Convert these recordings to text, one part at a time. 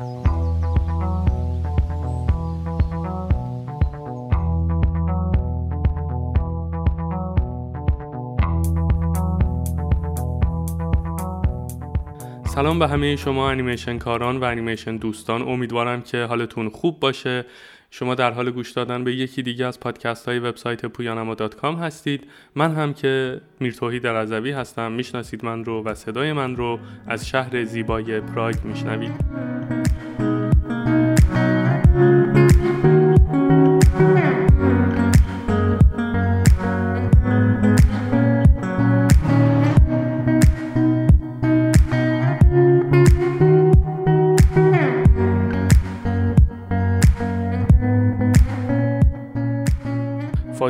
سلام به همه شما انیمیشن کاران و انیمیشن دوستان. امیدوارم که حالتون خوب باشه. شما در حال گوش دادن به یکی دیگه از پادکست های وبسایت پویانما هستید. من هم که میرتوهی در رضوی هستم. می‌شناسید من رو و صدای من رو از شهر زیبای پراگ میشنوید.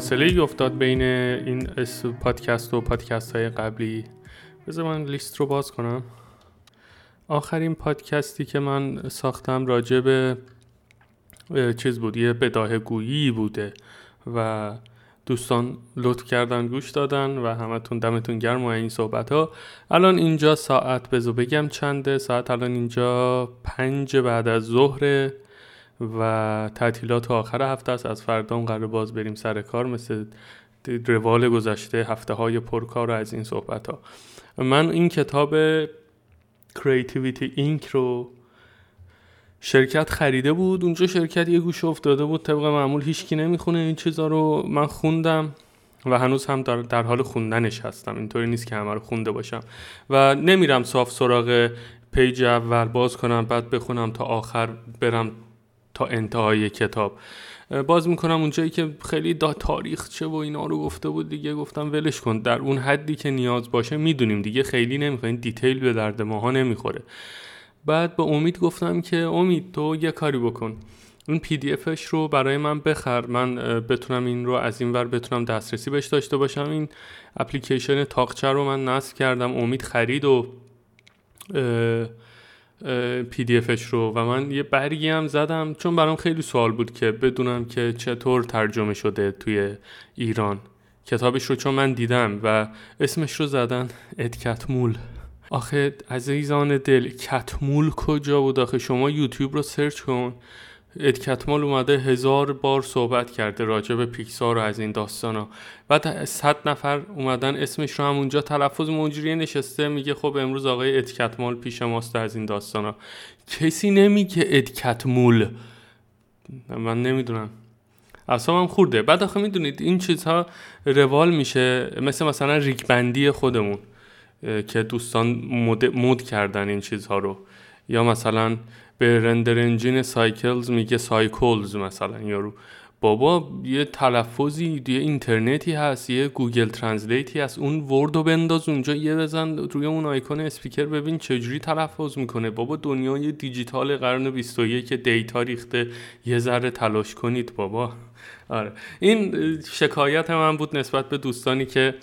فاصله ای افتاد بین این پادکست و پادکست های قبلی. بذار من لیست رو باز کنم. آخرین پادکستی که من ساختم راجع به چیز بود یه بداه گویی بوده و دوستان لطف کردن گوش دادن و همتون دمتون گرم و این صحبت ها الان اینجا ساعت بذار بگم چنده ساعت الان اینجا پنج بعد از ظهر و تعطیلات آخر هفته است. از فردا قرار باز بریم سر کار مثل روال گذشته هفته های پرکار از این صحبت ها من این کتاب Creativity Inc. رو شرکت خریده بود. اونجا شرکت یه گوش افتاده بود. طبق معمول هیچکی نمی‌خونه. این چیزا رو من خوندم و هنوز هم در, در حال خوندنش هستم. اینطوری نیست که همه رو خونده باشم. و نمیرم صاف سراغ پیج اول باز کنم بعد بخونم تا آخر برم تا انتهای کتاب. باز می‌کنم اونجایی که خیلی دا تاریخچه و اینا رو گفته بود دیگه گفتم ولش کن. در اون حدی که نیاز باشه می‌دونیم دیگه خیلی نمی‌خواین detail به درد ماها نمی‌خوره. بعد به امید گفتم که امید تو یه کاری بکن. اون PDF ش رو برای من بخر. من بتونم این رو از این ور بتونم دسترسی بهش داشته باشم. این اپلیکیشن تاقچه رو من نصب کردم. امید خرید و پی دی افش رو و من یه برگی هم زدم چون برام خیلی سوال بود که بدونم که چطور ترجمه شده توی ایران. کتابش رو چون من دیدم و اسمش رو زدن ادکتمول آخه عزیزان دل کتمول کجا بود آخه؟ شما یوتیوب رو سرچ کن. ادکتمال اومده هزار بار صحبت کرده راجع به پیکسار و از این داستان ها. بعد صد نفر اومدن اسمش رو همونجا تلفظ مجریه نشسته میگه خب امروز آقای ادکتمال پیش ماست از این داستان ها. کسی نمیگه ادکتمول من نمی‌دونم. اصلا هم خورده. بعد آخه می‌دونید این چیزها روال میشه مثل مثلا ریکبندی خودمون که دوستان مود, مود کردن این چیزها رو. یا مثلا به رندر انجین سایکلز میگه سایکلز مثلا. یارو بابا یه تلفظی یه اینترنتی هست یه گوگل ترنسلیتی هست. اون ورد رو بنداز اونجا یه بزن روی اون آیکون اسپیکر ببین چجوری تلفظ می‌کنه. بابا دنیای دیجیتال قرن 21 که دیتا ریخته. یه ذره تلاش کنید بابا. آره. این شکایت من بود نسبت به دوستانی که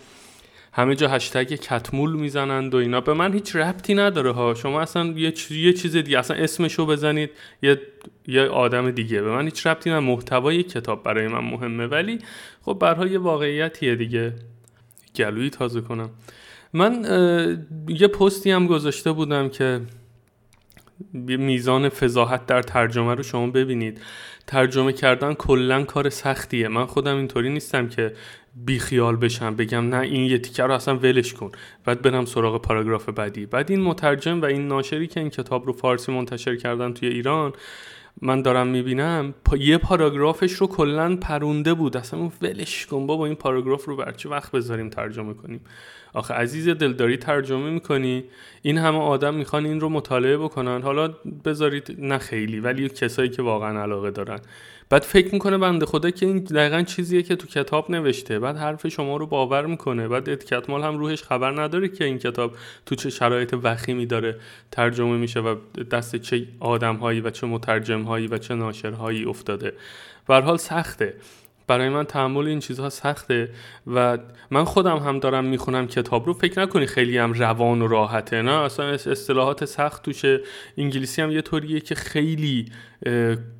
همه جا هشتگ کتمول می‌زنند و اینا. به من هیچ ربطی نداره ها. شما اصلا یه, یه چیز دیگه اصلا اسمشو بزنید یه یه آدم دیگه. به من هیچ ربطی نه محتوای کتاب برای من مهمه. ولی خب یه واقعیتیه دیگه. گلویی تازه کنم. من یه پستی هم گذاشته بودم که میزان فضاحت در ترجمه رو شما ببینید. ترجمه کردن کلا کار سختیه. من خودم اینطوری نیستم که بیخیال بشم بگم نه این یه تیکه رو اصلا ولش کن. بعد برم سراغ پاراگراف بعدی. بعد این مترجم و این ناشری که این کتاب رو فارسی منتشر کردن توی ایران من دارم می‌بینم پا یه پاراگرافش رو کلا پرونده بود. اصلا ولش کن بابا این پاراگراف رو بر چه وقت بذاریم ترجمه کنیم؟ آخه عزیز دلداری ترجمه می‌کنی. این همه آدم می‌خوان این رو مطالعه بکنن. حالا بذارید نه خیلی ولی کسایی که واقعا علاقه دارن. بعد فکر می‌کنه بنده خدا که این دقیقا چیزیه که تو کتاب نوشته. بعد حرف شما رو باور می‌کنه. بعد اتکتمال هم روحش خبر نداره که این کتاب تو چه شرایط وخیمی داره ترجمه میشه و دست چه آدمهایی و چه مترجمهایی و چه ناشرهایی افتاده. به حال سخته. برای من تحمل این چیزها سخته و من خودم هم دارم می‌خونم کتاب رو. فکر نکنی خیلی هم روان و راحته نه؟ اصلا اصطلاحات سخت توشه. انگلیسی هم یه طوریه که خیلی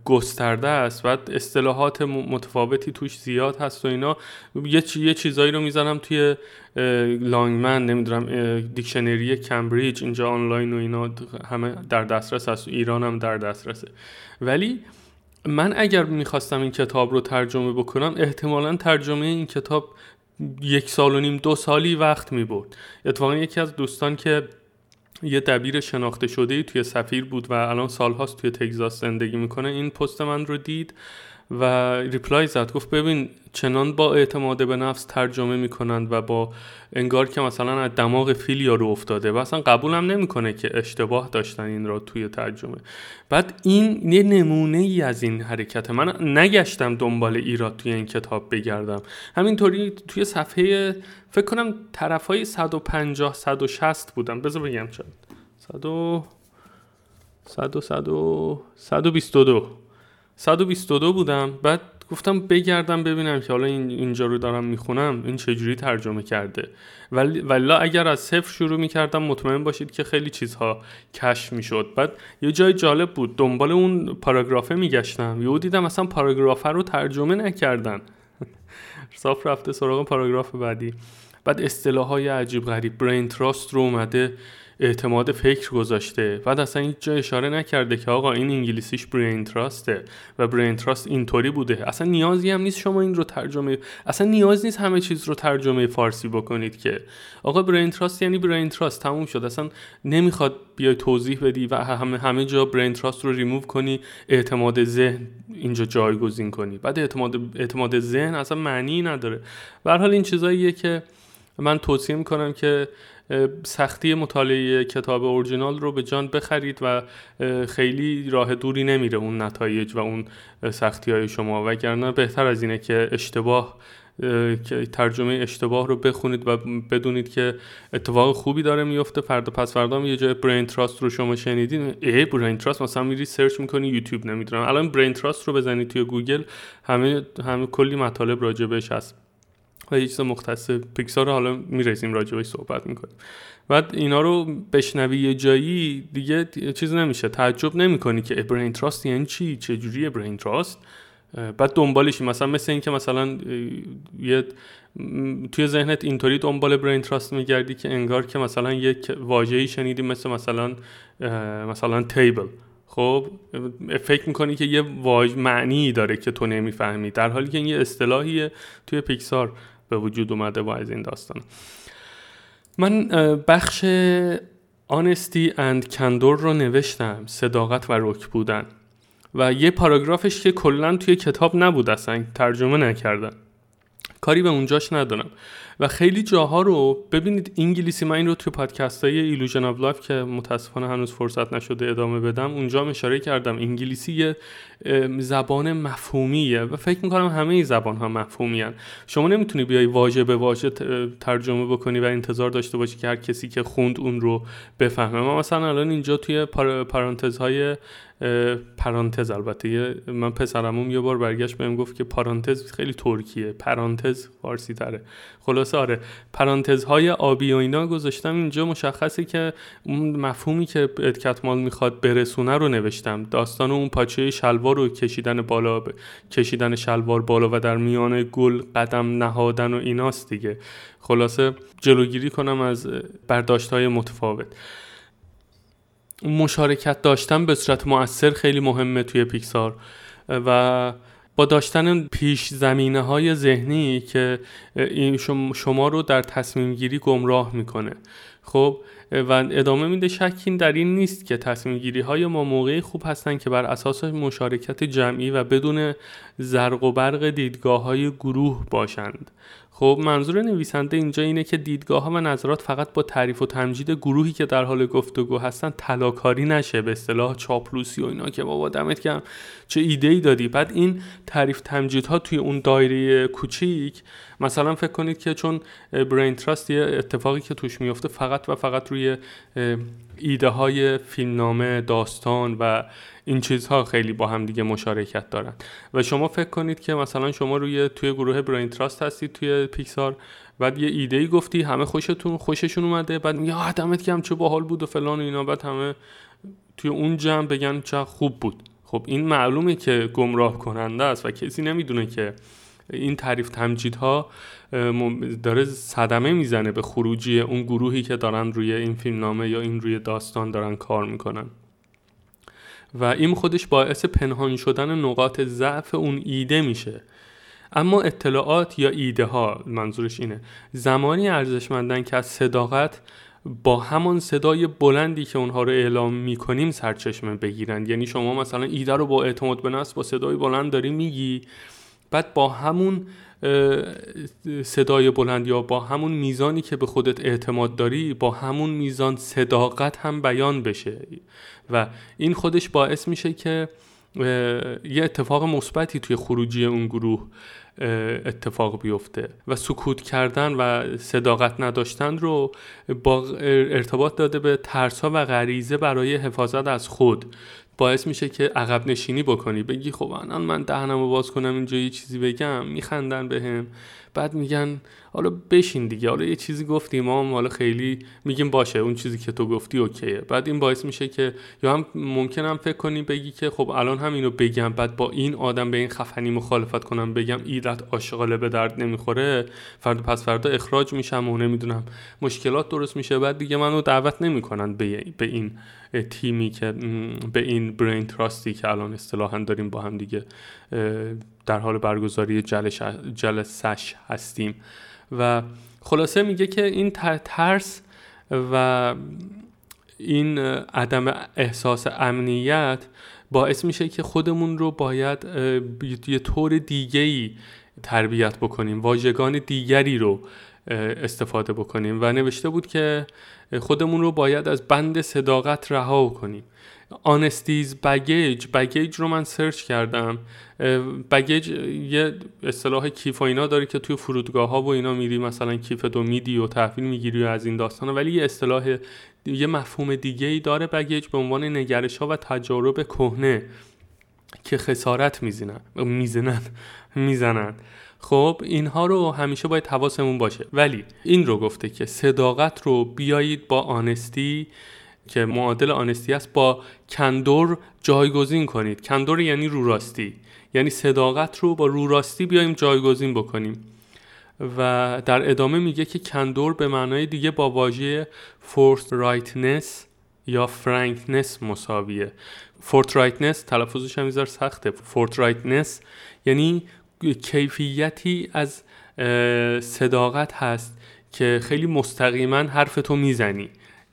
گسترده است. و اصطلاحات متفاوتی توش زیاد هست و اینا. یه, یه چیزایی رو می‌زنم توی لانگمن نمی‌دونم دیکشنری کمبریج اینجا آنلاین و اینا همه در دسترس هست. و ایران هم در دسترسه. ولی من اگر می‌خواستم این کتاب رو ترجمه بکنم احتمالا ترجمه این کتاب یک سال و نیم دو سالی وقت می برد اتفاقا یکی از دوستان که یه دبیر شناخته شده توی سفیر بود و الان سالهاست توی تگزاس زندگی می‌کنه این پست من رو دید. و ریپلای زد. گفت ببین چنان با اعتماد به نفس ترجمه می‌کنند و با انگار که مثلا از دماغ فیل رو افتاده و اصلا قبولم نمی‌کنه که اشتباه داشتن این را توی ترجمه. بعد این یه نمونه ای از این حرکته. من نگشتم دنبال ایراد توی این کتاب بگردم. همینطوری توی صفحه فکر کنم طرف های 150 160 بودم. بذار بگم چند. 100 100 100 122 122 بودم. بعد گفتم بگردم ببینم که حالا این اینجا رو دارم می‌خونم این چجوری ترجمه کرده. ولی ولی اگر از صفر شروع می‌کردم مطمئن باشید که خیلی چیزها کشف می‌شد. بعد یه جای جالب بود. دنبال اون پاراگرافه میگشتم. یهو دیدم اصلا پاراگرافه رو ترجمه نکردن. صاف رفته سراغ پاراگراف بعدی. بعد اصطلاح های عجیب غریب برین تراست رو اومده اعتماد فکر گذاشته. بعد اصلا هیچ جا اشاره نکرده که آقا این انگلیسیش برین تراسته و برین تراست اینطوری بوده. اصلا نیازی هم نیست شما این رو ترجمه اصلا نیاز نیست همه چیز رو ترجمه فارسی بکنید که. آقا brain trust یعنی brain trust تموم شد. اصلا نمی‌خواد بیای توضیح بدی و همه همه جا brain trust رو ریموو کنی اعتماد ذهن اینجا جایگزین کنی. بعد اعتماد اعتماد ذهن اصلا معنی نداره. به حال این چیزاییه که من توصیه می‌کنم که سختی مطالعه کتاب اورجینال رو به جان بخرید و خیلی راه دوری نمیره اون نتایج و اون سختی های شما. وگرنه بهتر از اینه که اشتباه که ترجمه اشتباه رو بخونید و بدونید که اتفاق خوبی داره میفته فردا پس فردا یه جای brain trust رو شما شنیدین. ای brain trust؟ مثلا میری search می‌کنی یوتیوب نمی‌دونم. الان brain trust رو بزنید توی گوگل. همه همه کلی مطالب راجبش هست. و یه چیز مختص پیکسار حالا می‌رسیم راجبش صحبت می‌کنیم. بعد اینا رو بشنوی یه جایی دیگه چیز نمیشه. تعجب نمی‌کنی که brain trust یعنی چی؟ چه جوری brain trust بعد دنبالش مثلا مثل اینکه مثلا یه توی ذهنت اینطوری دنبال برین تراست میگردی که انگار که مثلا یک واژه‌ای شنیدی مثل مثلا مثلا تیبل خب فکر می‌کنی که یه واژ معنی داره که تو نمی‌فهمی. در حالی که این یه اصطلاحیه توی پیکسار به وجود اومده با از این داستان. من بخش آنستی اند کندور رو نوشتم صداقت و رک بودن. و یه پاراگرافش که کلا توی کتاب نبود اصلا ترجمه نکردن کاری به اونجاش ندارم. و خیلی جاها رو ببینید انگلیسی من این رو توی پادکست های Illusion of Life که متاسفانه هنوز فرصت نشده ادامه بدم اونجا اشاره کردم. انگلیسی یه زبان مفهومیه و فکر می‌کنم همه زبان ها مفهومی هن. شما نمی‌تونی بیای واژه به واژه ترجمه بکنی و انتظار داشته باشی که هر کسی که خوند اون رو بفهمه. ما مثلا الان اینجا توی پارانتزهای پرانتز البته من پسرمون یه بار برگشت بهم گفت که پارانتز خیلی ترکیه. پرانتز فارسی تره خلاصه آره پرانتزهای آبی و اینا گذاشتم اینجا مشخصه که اون مفهومی که ادکتمال می‌خواد برسونه رو نوشتم. داستان اون پاچه شلوار رو کشیدن بالا ب... کشیدن شلوار بالا و در میان گل قدم نهادن و ایناست دیگه. خلاصه جلوگیری کنم از برداشت های متفاوت. مشارکت داشتن به صورت مؤثر خیلی مهمه توی پیکسار. و با داشتن پیش زمینه های ذهنی که شما رو در تصمیم گیری گمراه می‌کنه. خب و ادامه میده شکی در این نیست که تصمیم گیری های ما موقعی خوب هستند که بر اساس مشارکت جمعی و بدون زرق و برق دیدگاه های گروه باشند. خب منظور نویسنده اینجا اینه که دیدگاه ها و نظرات فقط با تعریف و تمجید گروهی که در حال گفتگو هستن تلاکاری نشه. به اصطلاح چاپلوسی و اینا که بابا دمت کم چه ایده ای دادی؟ بعد این تعریف ها توی اون دایره کوچیک مثلا فکر کنید که چون برین تراست یه اتفاقی که توش میفته فقط و فقط روی ایده های فیلمنامه داستان و این چیزها خیلی با هم دیگه مشارکت دارن. و شما فکر کنید که مثلا شما روی توی گروه براین تراست هستید توی پیکسار بعد یه ایده ای گفتی همه خوشتون خوششون اومده بعد میگه دمت گرم چه باحال بود و فلان و اینا. بعد همه توی اون جمع بگن چه خوب بود. خب این معلومه که گمراه کننده است و کسی نمی‌دونه که این تعریف تمجیدها داره صدمه می‌زنه به خروجی اون گروهی که دارن روی این فیلم نامه یا این روی داستان دارن کار می‌کنن. و این خودش باعث پنهان شدن نقاط ضعف اون ایده میشه. اما اطلاعات یا ایده ها منظورش اینه زمانی ارزشمندن که از صداقت با همان صدای بلندی که اونها رو اعلام می‌کنیم سرچشمه بگیرند یعنی شما مثلا ایده رو با اعتماد به با صدای بلند داری میگی بعد با همون صدای بلند یا با همون میزانی که به خودت اعتماد داری با همون میزان صداقت هم بیان بشه. و این خودش باعث میشه که یه اتفاق مثبتی توی خروجی اون گروه اتفاق بیفته. و سکوت کردن و صداقت نداشتن رو با ارتباط داده به ترسا و غریزه برای حفاظت از خود. باعث میشه که عقب نشینی بکنی. بگی خب الان من دهنم رو باز کنم اینجا یه چیزی بگم میخندن بهم. بعد میگن حالا بشین دیگه حالا یه چیزی گفتی ما حالا خیلی میگیم باشه اون چیزی که تو گفتی اوکیه. بعد این باعث میشه که یا هم ممکنم فکر کنی بگی که خب الان هم اینو بگم بعد با این آدم به این خفنی مخالفت کنم بگم ایرت آشغاله به درد نمی‌خوره. فردا پس فردا اخراج میشم و نمی‌دونم مشکلات درست میشه. بعد دیگه منو دعوت نمی‌کنن به این تیمی که به این برین تراستی که الان اصطلاحا داریم با هم دیگه در حال برگزاری جلسش هستیم. و خلاصه میگه که این ترس و این عدم احساس امنیت باعث میشه که خودمون رو باید یه طور دیگه تربیت بکنیم واژگان دیگری رو استفاده بکنیم. و نوشته بود که خودمون رو باید از بند صداقت رها کنیم. آنستیز بگیج. بگیج رو من سرچ کردم. بگیج یه اصطلاح کیف و اینا داره که توی فرودگاه ها و اینا میری مثلا کیف دو میدی و تحویل می‌گیری از این داستان ولی یه اصطلاح یه مفهوم دیگه ای داره بگیج به عنوان نگرش ها و تجارب کهنه که خسارت می‌زنن. می‌زنن. می‌زنن. خب اینها رو همیشه باید حواسمون باشه. ولی این رو گفته که صداقت رو بیایید با آنستی که معادل آنستی است با candor جایگزین کنید. candor یعنی روراستی یعنی صداقت رو با روراستی بیایم جایگزین بکنیم. و در ادامه میگه که candor به معنای دیگه با واژه forthrightness یا frankness مساویه. forthrightness تلفظش هم سخته. forthrightness یعنی کیفیتی از صداقت هست که خیلی مستقیما حرف تو می‌زنی.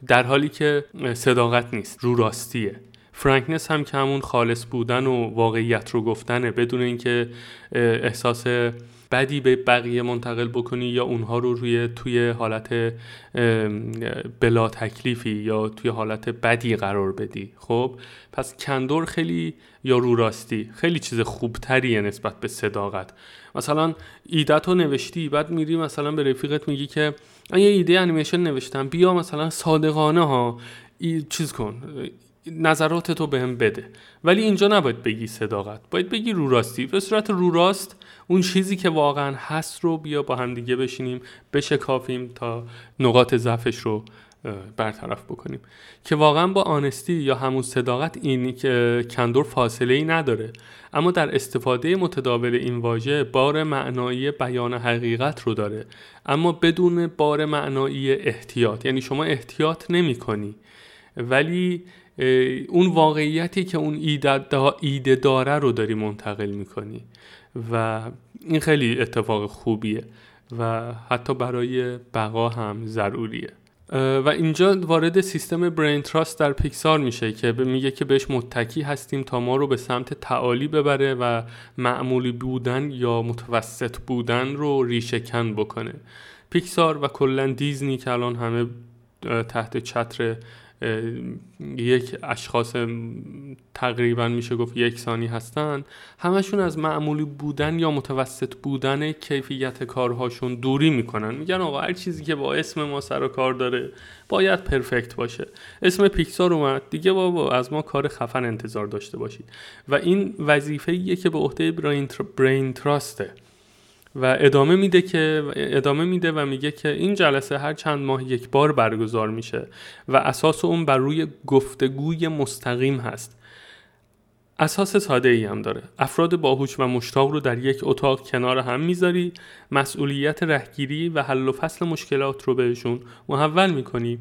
در حالی که صداقت نیست رو راستیه. فرانکنس هم که همون خالص بودن و واقعیت رو گفتنه بدون اینکه احساس بدی به بقیه منتقل بکنی یا اونها رو روی توی حالت بلا تکلیفی یا توی حالت بدی قرار بدی. خب؟ پس کندور خیلی یا رو راستی خیلی چیز خوبتریه نسبت به صداقت. مثلا ایدت رو نوشتی بعد میری مثلا به رفیقت میگی که یه ایده انیمیشن نوشتم. بیا مثلا صادقانه ها چیز کن نظرات تو بهم بده. ولی اینجا نباید بگی صداقت. باید بگی رو راستی. به صورت رو راست اون چیزی که واقعا هست رو بیا با هم دیگه بشینیم بشکافیم تا نقاط ضعفش رو برطرف بکنیم. که واقعا با آنستی یا همون صداقت این که کندور فاصله ای نداره اما در استفاده متداول این واژه بار معنایی بیان حقیقت رو داره. اما بدون بار معنایی احتیاط یعنی شما احتیاط نمی کنی ولی اون واقعیتی که اون ایده داره رو داری منتقل می‌کنی. و این خیلی اتفاق خوبیه و حتی برای بقا هم ضروریه. و اینجا وارد سیستم برین تراست در پیکسار میشه که میگه که بهش متکی هستیم تا ما رو به سمت تعالی ببره و معمولی بودن یا متوسط بودن رو ریشهکن بکنه. پیکسار و کلا دیزنی که الان همه تحت چتر یک اشخاص تقریبا میشه گفت یکسانی هستن. همشون از معمولی بودن یا متوسط بودن کیفیت کارهاشون دوری می‌کنن. میگن آقا هر چیزی که با اسم ما سر و کار داره باید پرفکت باشه. اسم پیکسار اومد. دیگه بابا از ما کار خفن انتظار داشته باشید. و این وظیفه که به عهده برین تراسته و ادامه میده که ادامه میده و میگه که این جلسه هر چند ماه یک بار برگزار میشه و اساس اون بر روی گفتگوی مستقیم هست. اساس ساده ای هم داره. افراد باهوش و مشتاق رو در یک اتاق کنار هم می‌ذاری مسئولیت رهگیری و حل و فصل مشکلات رو بهشون محول می‌کنی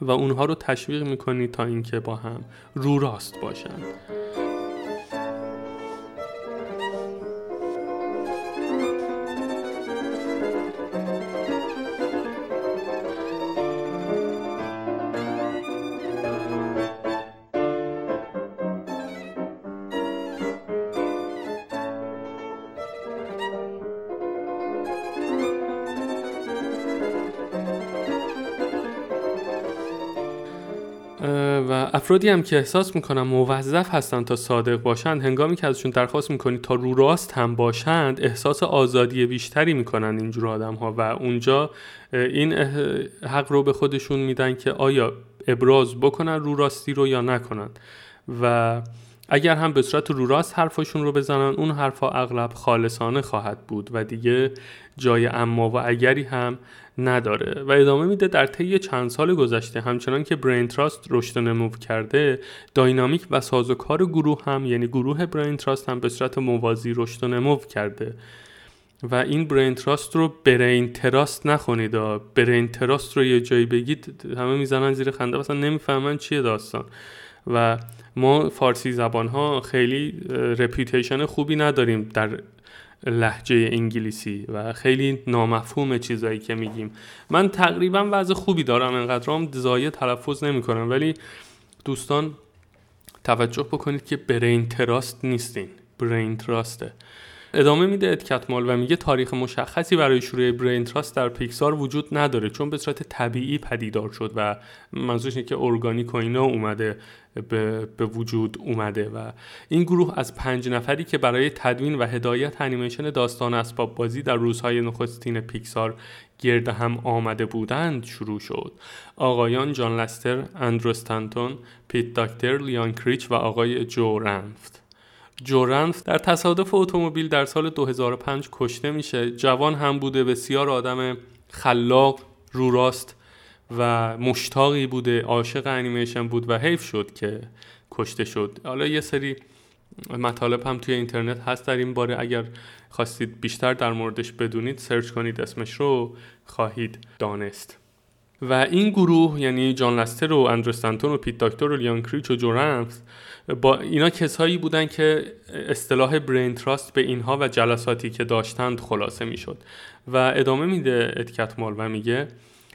و اونها رو تشویق می‌کنی تا اینکه با هم رو راست باشن. افرادی هم که احساس می‌کنن موظف هستن تا صادق باشند هنگامی که ازشون درخواست می‌کنی تا رو راست هم باشند احساس آزادی بیشتری می‌کنن اینجور آدم ها و اونجا این حق رو به خودشون میدن که آیا ابراز بکنن رو راستی رو یا نکنن. و اگر هم به صورت رو راست حرفاشون رو بزنن اون حرفا اغلب خالصانه خواهد بود و دیگه جای اما و اگری هم نداره و ادامه میده در طی چند سال گذشته. همچنان که Braintrust رشد نمو کرده dynamic و سازوکار گروه هم یعنی گروه Braintrust هم به صورت موازی رشد و نمو کرده. و این Braintrust رو Braintrust نخونید. Braintrust رو یه جایی بگید همه می‌زنن زیر خنده مثلا نمی‌فهمن چیه داستان. و ما فارسی زبان ها خیلی reputation خوبی نداریم در لهجه انگلیسی و خیلی نامفهوم چیزایی که میگیم. من تقریبا وضع خوبی دارم انقدر هم ضایع تلفظ نمی کنم ولی دوستان توجه بکنید که Braintrust نیستین. Braintrust ه. ادامه میده اد کتمال و میگه تاریخ مشخصی برای شروع Braintrust در پیکسار وجود نداره چون به صورت طبیعی پدیدار شد و منظورش اینه که ارگانیک و اینا اومده به, به وجود اومده و این گروه از پنج نفری که برای تدوین و هدایت انیمیشن داستان اسباب بازی در روزهای نخستین پیکسار گرد هم آمده بودند شروع شد. آقایان جان لستر، اندرو استانتون، پیت داکتر، لیان کریچ و آقای جو رنفت. جو رنفت در تصادف اتومبیل در سال 2005 کشته میشه. جوان هم بوده بسیار آدم خلاق رو راست و مشتاقی بوده. عاشق انیمیشن بود و حیف شد که کشته شد. حالا یه سری مطالب هم توی اینترنت هست. در این باره اگر خواستید بیشتر در موردش بدونید search کنید اسمش رو خواهید دانست. و این گروه یعنی جان لستر و اندرو استنتون و پیت داکتور و لی آنکریچ و جو رنفت اینا کسایی بودن که اصطلاح Braintrust به اینها و جلساتی که داشتند خلاصه می‌شد. و ادامه میده اد کتمال و میگه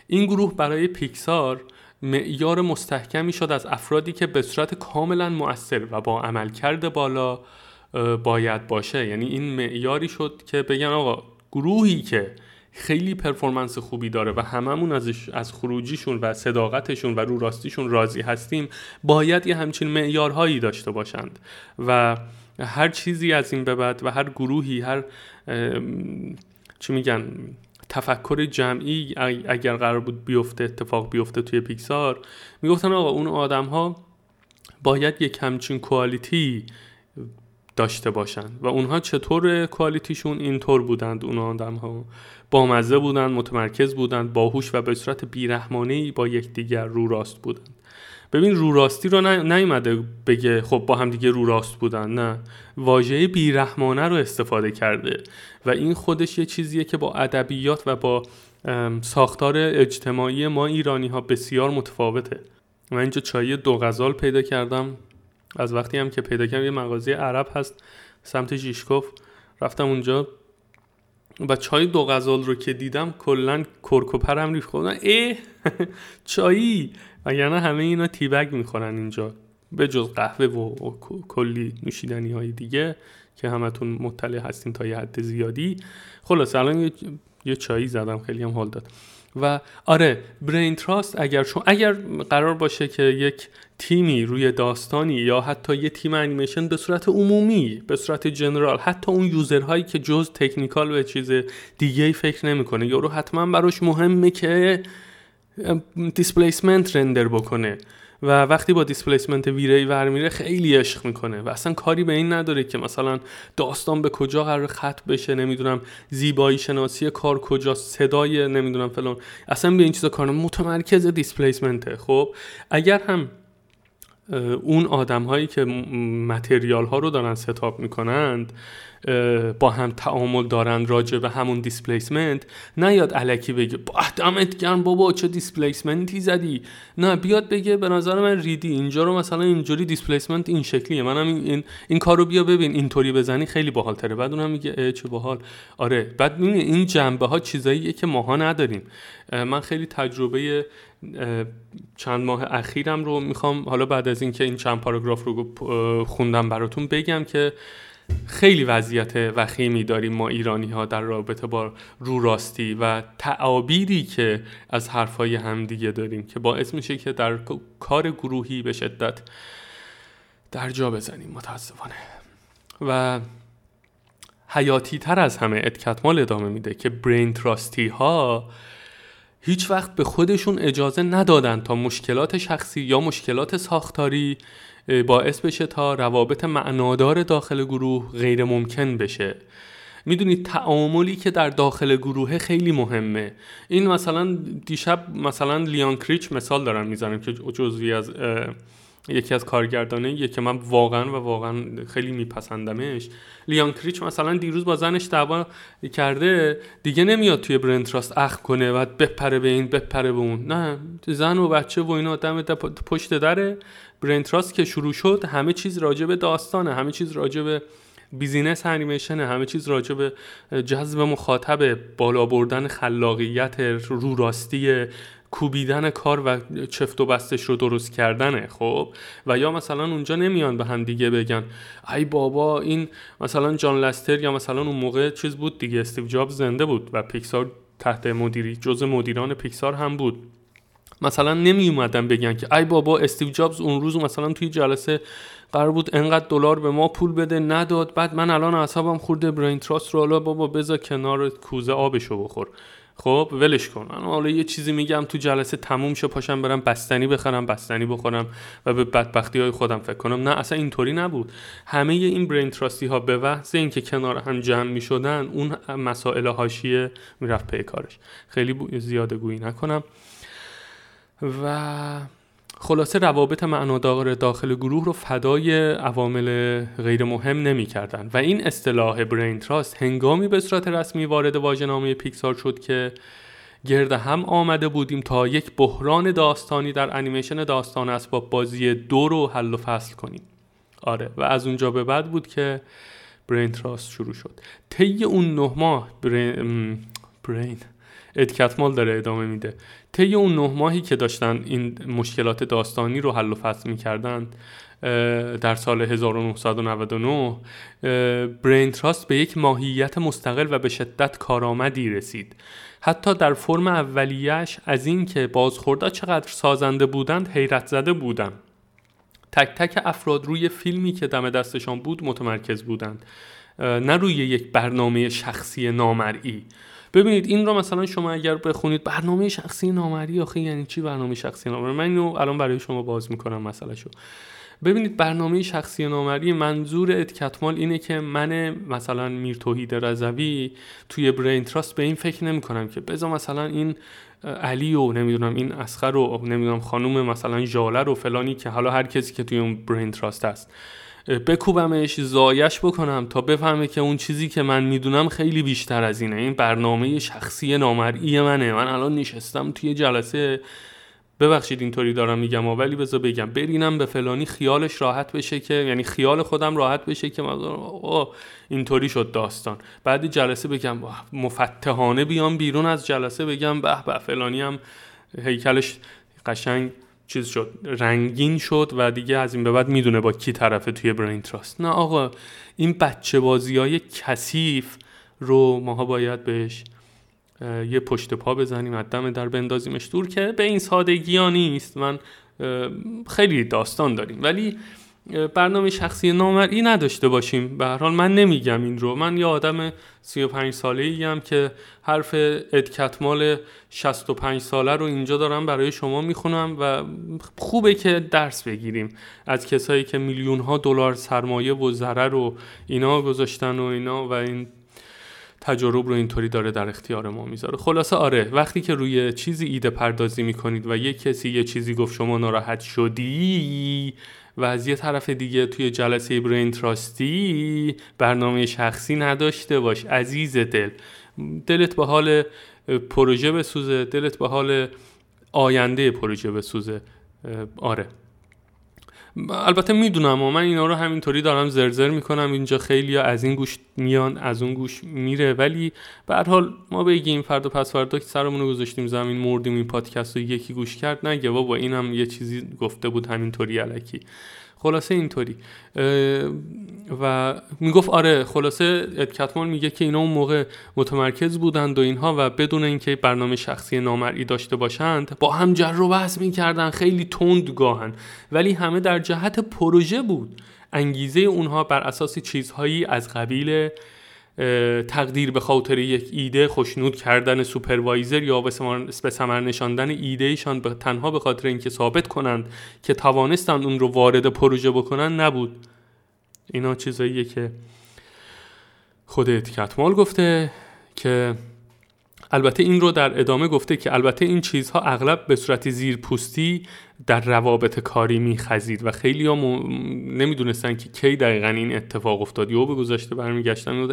این گروه برای پیکسار معیار مستحکمی شد از افرادی که به صورت کاملا مؤثر و با عملکرد بالا باید باشه. یعنی این معیاری شد که بگن آقا گروهی که خیلی پرفورمنس خوبی داره و هممون ازش از خروجیشون و صداقتشون و رو راستیشون راضی هستیم باید یه همچین معیارهایی داشته باشند. و هر چیزی از این به بعد و هر گروهی هر چی میگن تفکر جمعی اگر قرار بود بیفته اتفاق بیفته توی پیکسار می‌گفتن آقا اون آدم ها باید یک همچین کوالیتی داشته باشند و اونها چطور کوالیتیشون اینطور بودند اون آدم ها بامزه بودند متمرکز بودند باهوش و به صورت بیرحمانه با یکدیگر رو راست بودند. ببین رو راستی رو نیومده بگه خب با هم دیگه رو راست بودن. نه. واژه بیرحمانه رو استفاده کرده. و این خودش یه چیزیه که با ادبیات و با ساختار اجتماعی ما ایرانی ها بسیار متفاوته. من اینجا چای دو غزال پیدا کردم. از وقتی هم که پیدا کردم یه مغازه عرب هست سمت جیشکوف. رفتم اونجا و چای دو غزال رو که دیدم کلا کرکوپرم ریخت. خودم اه چایی. وگرنه همه اینا تیبگ می‌خورن اینجا. به جز قهوه و, کلی نوشیدنی های دیگه که همتون مطلع هستین تا یه حد زیادی. خلاص الان یه, چایی زدم خیلی هم حال داد. و آره Braintrust اگر شما اگر قرار باشه که یک تیمی روی داستانی یا حتی یه تیم انیمیشن به صورت عمومی به صورت general حتی اون user هایی که جز technical به چیز دیگه فکر نمی‌کنه یارو حتما براش مهمه که displacement render بکنه. و وقتی با دیسپلیسمنت ویری ور میره خیلی عشق می‌کنه. و اصلا کاری به این نداره که مثلا داستان به کجا قرار ختم بشه نمی‌دونم زیبایی شناسی کار کجا صدای نمی‌دونم فلان. اصلا به این چیزا کار متمرکز displacement ه خب اگر هم اون آدم هایی که material ها رو دارن setup می‌کنند با هم تعامل دارن راجع به همون displacement نیاد الکی بگه با دمت گرم بابا چه displacement ی زدی؟ نه بیاد بگه به نظر من ریدی اینجا رو مثلا اینجوری دیسپلیسمنت این شکلیه. منم این این, این کارو بیا ببین اینطوری بزنی خیلی باحال تره بعد اونم میگه چه باحال. آره بعد این جنبه ها چیزاییه که ماها نداریم. من خیلی تجربه چند ماه اخیرم رو می‌خوام. حالا بعد از اینکه این چند پاراگراف رو خوندم براتون بگم که خیلی وضعیت وخیمی داریم ما ایرانی ها در رابطه با رو راستی و تعابیری که از حرفای همدیگه داریم که باعث میشه که در کار گروهی به شدت در جا بزنیم متاسفانه. و حیاتی تر از همه ادکتمال ادامه میده که برین تراستی ها هیچ وقت به خودشون اجازه ندادن تا مشکلات شخصی یا مشکلات ساختاری باعث بشه تا روابط معنادار داخل گروه غیر ممکن بشه. می‌دونید تعاملی که در داخل گروه خیلی مهمه. این مثلا دیشب مثلا لیان کریچ مثال دارم می‌زنم که جزوی از یکی از کارگردانه یه که من واقعا و واقعا خیلی میپسندمش. لیان کریچ مثلا دیروز با زنش دعوا کرده دیگه نمیاد توی برنتراست اخ کنه و بپره به این بپره به اون. نه زن و بچه و اینا دم پشت دره. برنتراست که شروع شد همه چیز راجع به داستانه همه چیز راجع به business انیمیشنه همه چیز راجع به جذب مخاطب بالا بردن خلاقیت رو راستی کوبیدن کار و چفت و بستش رو درست کردنه خب؟ و یا مثلا اونجا نمیان به هم دیگه بگن ای بابا این مثلا جان لستر یا مثلا اون موقع چیز بود دیگه استیو جابز زنده بود و پیکسار تحت مدیریت جزء مدیران پیکسار هم بود. مثلا نمی اومدن بگن که ای بابا استیو جابز اون روز مثلا توی جلسه قرار بود انقدر دلار به ما پول بده نداد بعد من الان اعصابم خورده برین تراست رو حالا بابا بذار کنار کوزه آبشو بخور. خب ولش کن. من حالا یه چیزی میگم تو جلسه تموم شه پاشم برم بستنی بخرم بستنی بخورم و به بدبختی های خودم فکر کنم. نه اصلا اینطوری نبود. همه این برین تراستی ها به وحث اینکه کنار هم جمع می‌شدن اون مسائل حاشیه می‌رفت پی کارش. خیلی زیاده گویی نکنم. و خلاصه روابط معنادار داخل گروه رو فدای عوامل غیر مهم نمی کردن و این اصطلاح Braintrust هنگامی به صورت رسمی وارد واژه‌نامه پیکسار شد که گرد هم آمده بودیم تا یک بحران داستانی در انیمیشن داستان اسباب بازی دو رو حل و فصل کنیم. آره و از اونجا به بعد بود که Braintrust شروع شد. طی اون نه ماه Brain, برین ادکتمال داره ادامه میده. طی اون نه ماهی که داشتن این مشکلات داستانی رو حل و فصل می‌کردن در سال 1999 برین تراست به یک ماهیت مستقل و به شدت کارآمدی رسید. حتی در فرم اولیش از اینکه بازخوردا چقدر سازنده بودند حیرت زده بودم. تک تک افراد روی فیلمی که دم دستشان بود متمرکز بودند. نه روی یک برنامه شخصی نامرئی. ببینید این رو مثلا شما اگر بخونید برنامه شخصی نامری آخه یعنی چی برنامه شخصی نامری؟ من اینو الان برای شما باز می‌کنم مسئله شو ببینید برنامه شخصی نامری منظور ادکتمال اینه که من مثلا میر توحید رضوی توی برین تراست به این فکر نمی کنم که بذار مثلا این علی و نمی‌دونم این اسخر و نمی‌دونم خانوم مثلا ژاله رو فلانی که حالا هر کسی که توی اون برین تراست هست. بکوبمش زایش بکنم تا بفهمه که اون چیزی که من می‌دونم خیلی بیشتر از اینه. این برنامه شخصی نامرئی منه. من الان نشستم توی جلسه. ببخشید اینطوری دارم میگم ولی بذار بگم. برینم به فلانی خیالش راحت بشه که یعنی خیال خودم راحت بشه که اینطوری شد داستان. بعد جلسه بگم مفتحانه بیام بیرون از جلسه. بگم به به فلانی هم هیکلش قشنگ چیز شد رنگین شد و دیگه از این به بعد می‌دونه با کی طرفه توی برین تراست. نه آقا این بچه بازی های کثیف رو ماها باید بهش یه پشت پا بزنیم از در بندازیمش دور که به این سادگی ها نیست. من خیلی داستان داریم. ولی برنامه شخصی نامرئی نداشته باشیم. به هر حال من نمیگم این رو. من یه آدم 35 ساله ای هم که حرف ادکتمال 65 ساله رو اینجا دارم برای شما می‌خونم و خوبه که درس بگیریم. از کسایی که میلیون ها دلار سرمایه و ضرر رو اینا گذاشتن و اینا و این تجارب رو اینطوری داره در اختیار ما می‌ذاره. خلاصه آره وقتی که روی چیزی ایده پردازی می‌کنید و یه کسی یه چیزی گفت شما ناراحت شدی و از یه طرف دیگه توی جلسه برین تراستی برنامه شخصی نداشته باش عزیز دل. دلت به حال پروژه بسوزه دلت به حال آینده پروژه بسوزه. آره. البته می‌دونم و من اینا رو همینطوری دارم زرزر می‌کنم اینجا خیلی از این گوش میان از اون گوش میره. ولی به هر حال ما بگیم فردا پس فردا که سرمون رو گذاشتیم زمین مردیم این پادکست رو یکی گوش کرد نگه بابا اینم یه چیزی گفته بود همینطوری علکی. خلاصه اینطوری. و می‌گفت آره خلاصه ادکتمان میگه که اینا اون موقع متمرکز بودند و اینها و بدون اینکه برنامه شخصی نامرئی داشته باشند با هم جر و بحث می‌کردن خیلی تند گاهن. ولی همه در جهت پروژه بود. انگیزه اونها بر اساس چیزهایی از قبیل تقدیر به خاطر یک ایده خوشنود کردن سوپروایزر یا به ثمر نشاندن ایدهشان به تنها به خاطر اینکه ثابت کنند که توانستند اون رو وارد پروژه بکنن نبود. اینا چیزاییه که خود اتکتمال گفته که البته این رو در ادامه گفته که البته این چیزها اغلب به صورت زیرپوستی در روابط کاری میخزید و خیلی ها نمی‌دونستن که کی دقیقا این اتفاق افتاد. یا به گذاشته برمیگشتن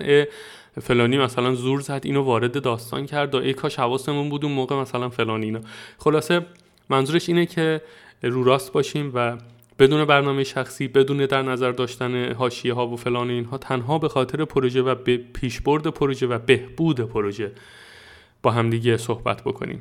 فلانی مثلا زور زد اینو وارد داستان کرد و ای کاش حواسمون بود اون موقع مثلا فلانی اینا. خلاصه منظورش اینه که رو راست باشیم و بدون برنامه شخصی بدون در نظر داشتن حاشیه ها و فلان اینها تنها به خاطر پروژه و به پیشبرد پروژه و بهبود پروژه با همدیگه صحبت بکنیم.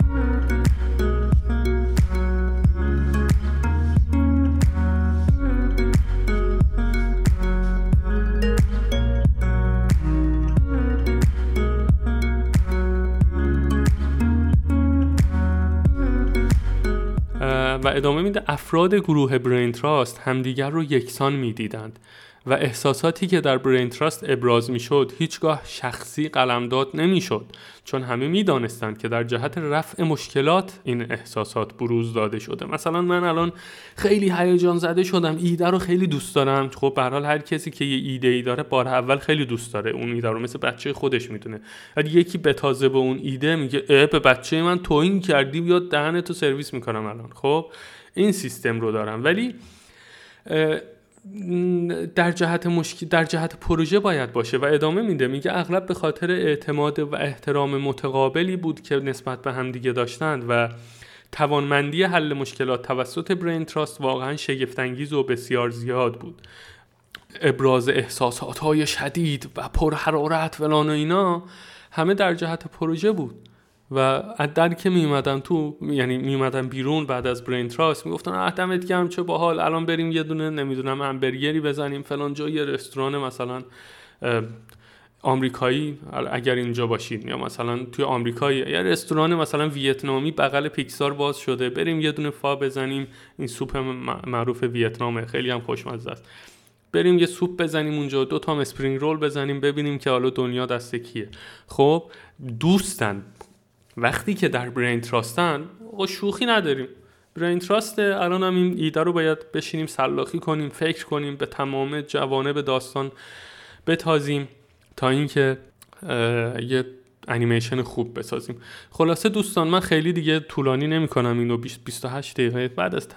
و ادامه میده افراد گروه برین تراست همدیگر رو یکسان می‌دیدند. و احساساتی که در برین تراست ابراز می‌شد هیچگاه شخصی قلمداد نمی‌شد چون همه می‌دانستند که در جهت رفع مشکلات این احساسات بروز داده شده. مثلا من الان خیلی هیجان زده شدم ایده رو خیلی دوست دارم. خب به هر کسی که یه ایده ای داره بار اول خیلی دوست داره. اون ایده رو مثل بچه خودش می‌دونه. ولی یکی بتازه به اون ایده میگه اه به بچه من توهین کردی بیاد دهن تو سرویس می‌کنم الان. خب این سیستم رو دارم. ولی در جهت مشکل در جهت پروژه باید باشه و ادامه میده. میگه اغلب به خاطر اعتماد و احترام متقابلی بود که نسبت به هم دیگه داشتند و توانمندی حل مشکلات توسط برین تراست واقعا شگفتانگیز و بسیار زیاد بود. ابراز احساسات های شدید و پرحرارت و اینا همه در جهت پروژه بود. و در که میومدم تو یعنی میومدم بیرون بعد از Braintrust می‌گفتن اه دمت گرم چه باحال الان بریم یه دونه نمی‌دونم همبرگری بزنیم فلان جا یه رستوران مثلا آمریکایی اگر اینجا باشید یا مثلا توی آمریکایی یه رستوران مثلا ویتنامی بغل پیکسار باز شده بریم یه دونه pho بزنیم این سوپ معروف ویتنامه خیلی هم خوشمزه است. بریم یه سوپ بزنیم اونجا دو تا spring roll بزنیم ببینیم که حالا دنیا دست کیه. خب دوستن وقتی که در برین تراستن شوخی نداریم. برین تراست الان هم این ایده رو باید بشینیم سلاخی کنیم فکر کنیم به تمام جوانه به داستان بتازیم تا اینکه یه انیمیشن خوب بسازیم. خلاصه دوستان من خیلی دیگه طولانی نمی کنم اینو 28 دقیقه. بعد از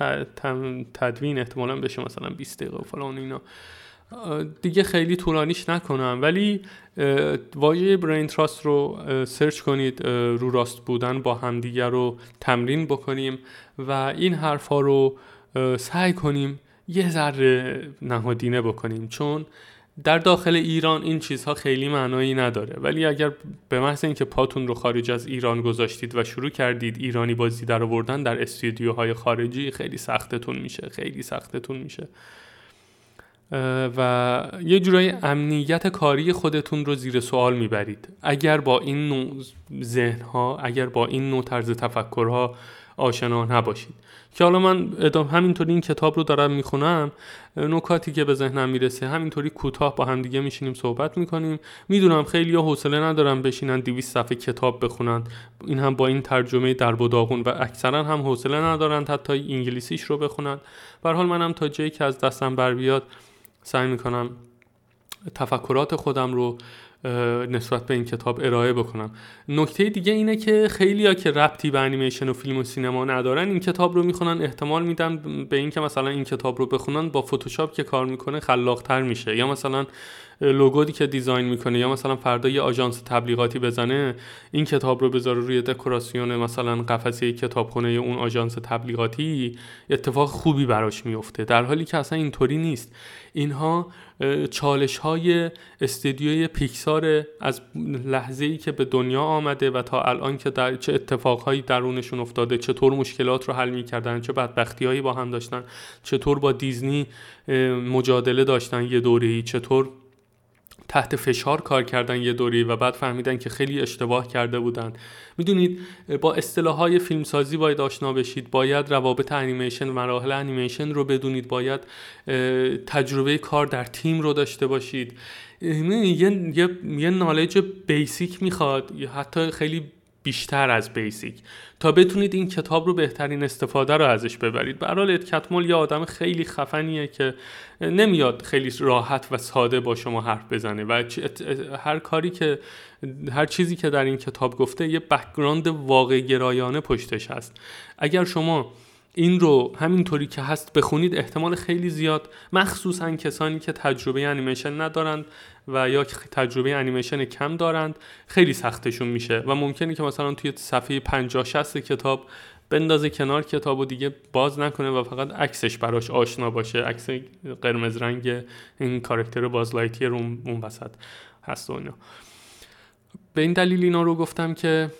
تدوین احتمالا بشه مثلا 20 دقیقه فلان اینا. دیگه خیلی طولانیش نکنم. ولی واژه برین تراست رو سرچ کنید. رو راست بودن با همدیگه رو تمرین بکنیم و این حرفا رو سعی کنیم یه ذره نهادینه بکنیم. چون در داخل ایران این چیزها خیلی معنایی نداره. ولی اگر به محض اینکه پاتون رو خارج از ایران گذاشتید و شروع کردید ایرانی بازی در آوردن در استودیوهای خارجی خیلی سختتون میشه خیلی سختتون میشه. و یه جورای امنیت کاری خودتون رو زیر سوال می‌برید. اگر با این نوع ذهن ها اگر با این نوع طرز تفکرها آشنا نباشید. که حالا من ادام همینطوری این کتاب رو دارم می‌خونم نکاتی که به ذهنم می‌رسه همینطوری کوتاه با هم دیگه میشینیم صحبت می‌کنیم. می‌دونم خیلی ها حوصله ندارم بشینن 200 صفحه کتاب بخونن. این هم با این ترجمه در بداغون و اکثرا هم حوصله ندارن حتی انگلیسیش رو بخونن. به حال منم تا جایی که از دستم بر بیاد سعی می‌کنم تفکرات خودم رو نسبت به این کتاب ارائه بکنم. نکته دیگه اینه که خیلی ها که ربطی به انیمیشن و فیلم و سینما ندارن این کتاب رو می‌خونن احتمال میدم به اینکه مثلا این کتاب رو بخونن با فتوشاپ که کار می‌کنه خلاقتر میشه. یا مثلا لوگوی که دیزاین می‌کنه یا مثلا فردا یه آژانس تبلیغاتی بزنه این کتاب رو بذاره روی دکوراسیون مثلا قفسه کتابخونه اون آژانس تبلیغاتی اتفاق خوبی براش میفته در حالی که اصلا اینطوری نیست. اینها چالش های استدیوی پیکسار از لحظه ای که به دنیا آمده و تا الان که در چه اتفاقهایی درونشون افتاده چطور مشکلات رو حل می‌کردن چه بدبختی هایی با هم داشتن چطور با دیزنی مجادله داشتن یه دوره‌ای چطور تحت فشار کار کردن یه دوری و بعد فهمیدن که خیلی اشتباه کرده بودن. می‌دونید با اصطلاح های فیلمسازی باید آشنا بشید. باید روابط انیمیشن مراحل انیمیشن رو بدونید. باید تجربه کار در تیم رو داشته باشید. یه, یه،, یه نالج بیسیک می‌خواد. حتی خیلی بیشتر از بیسیک. تا بتونید این کتاب رو بهترین استفاده رو ازش ببرید. برحال ادکتمول یه آدم خیلی خفنیه که نمیاد خیلی راحت و ساده با شما حرف بزنه و هر کاری که هر چیزی که در این کتاب گفته یه background واقع گرایانه پشتش هست. اگر شما این رو همینطوری که هست بخونید احتمال خیلی زیاد مخصوصا کسانی که تجربه انیمیشن ندارند و یا تجربه انیمیشن کم دارند خیلی سختشون میشه و ممکنه که مثلا توی صفحه 50 60 کتاب بندازه کنار کتاب و دیگه باز نکنه و فقط عکسش براش آشنا باشه. عکس قرمز رنگ این کارکتر بازلایتی رو اون وسط هست و اینا. به این دلیل اینا رو گفتم که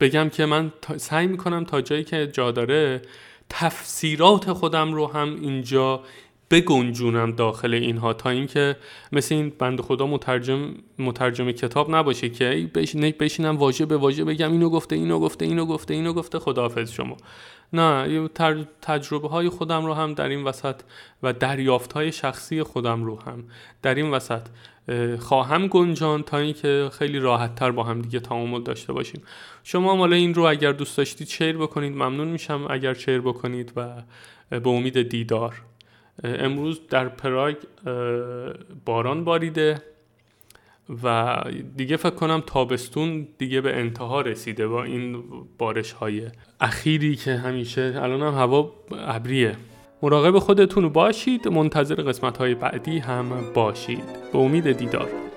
بگم که من سعی می‌کنم تا جایی که جا داره تفسیرات خودم رو هم اینجا بگنجونم داخل اینها تا اینکه مثل این بند خدا مترجم مترجم کتاب نباشه که بشینم واژه به واژه بگم اینو گفته اینو گفته اینو گفته اینو گفته خداحافظ شما. نه تجربه های خودم رو هم در این وسط و دریافت های شخصی خودم رو هم در این وسط خواهم گنجان تا اینکه خیلی راحت تر با هم دیگه تعامل داشته باشیم. شما مالا این رو اگر دوست داشتید شیر بکنید ممنون میشم اگر شیر بکنید و به امید دیدار. امروز در پراگ باران باریده و دیگه فکر کنم تابستون دیگه به انتها رسیده با این بارش های اخیری که همیشه الان هم هوا ابریه. مراقب خودتون باشید منتظر قسمت های بعدی هم باشید. به امید دیدار.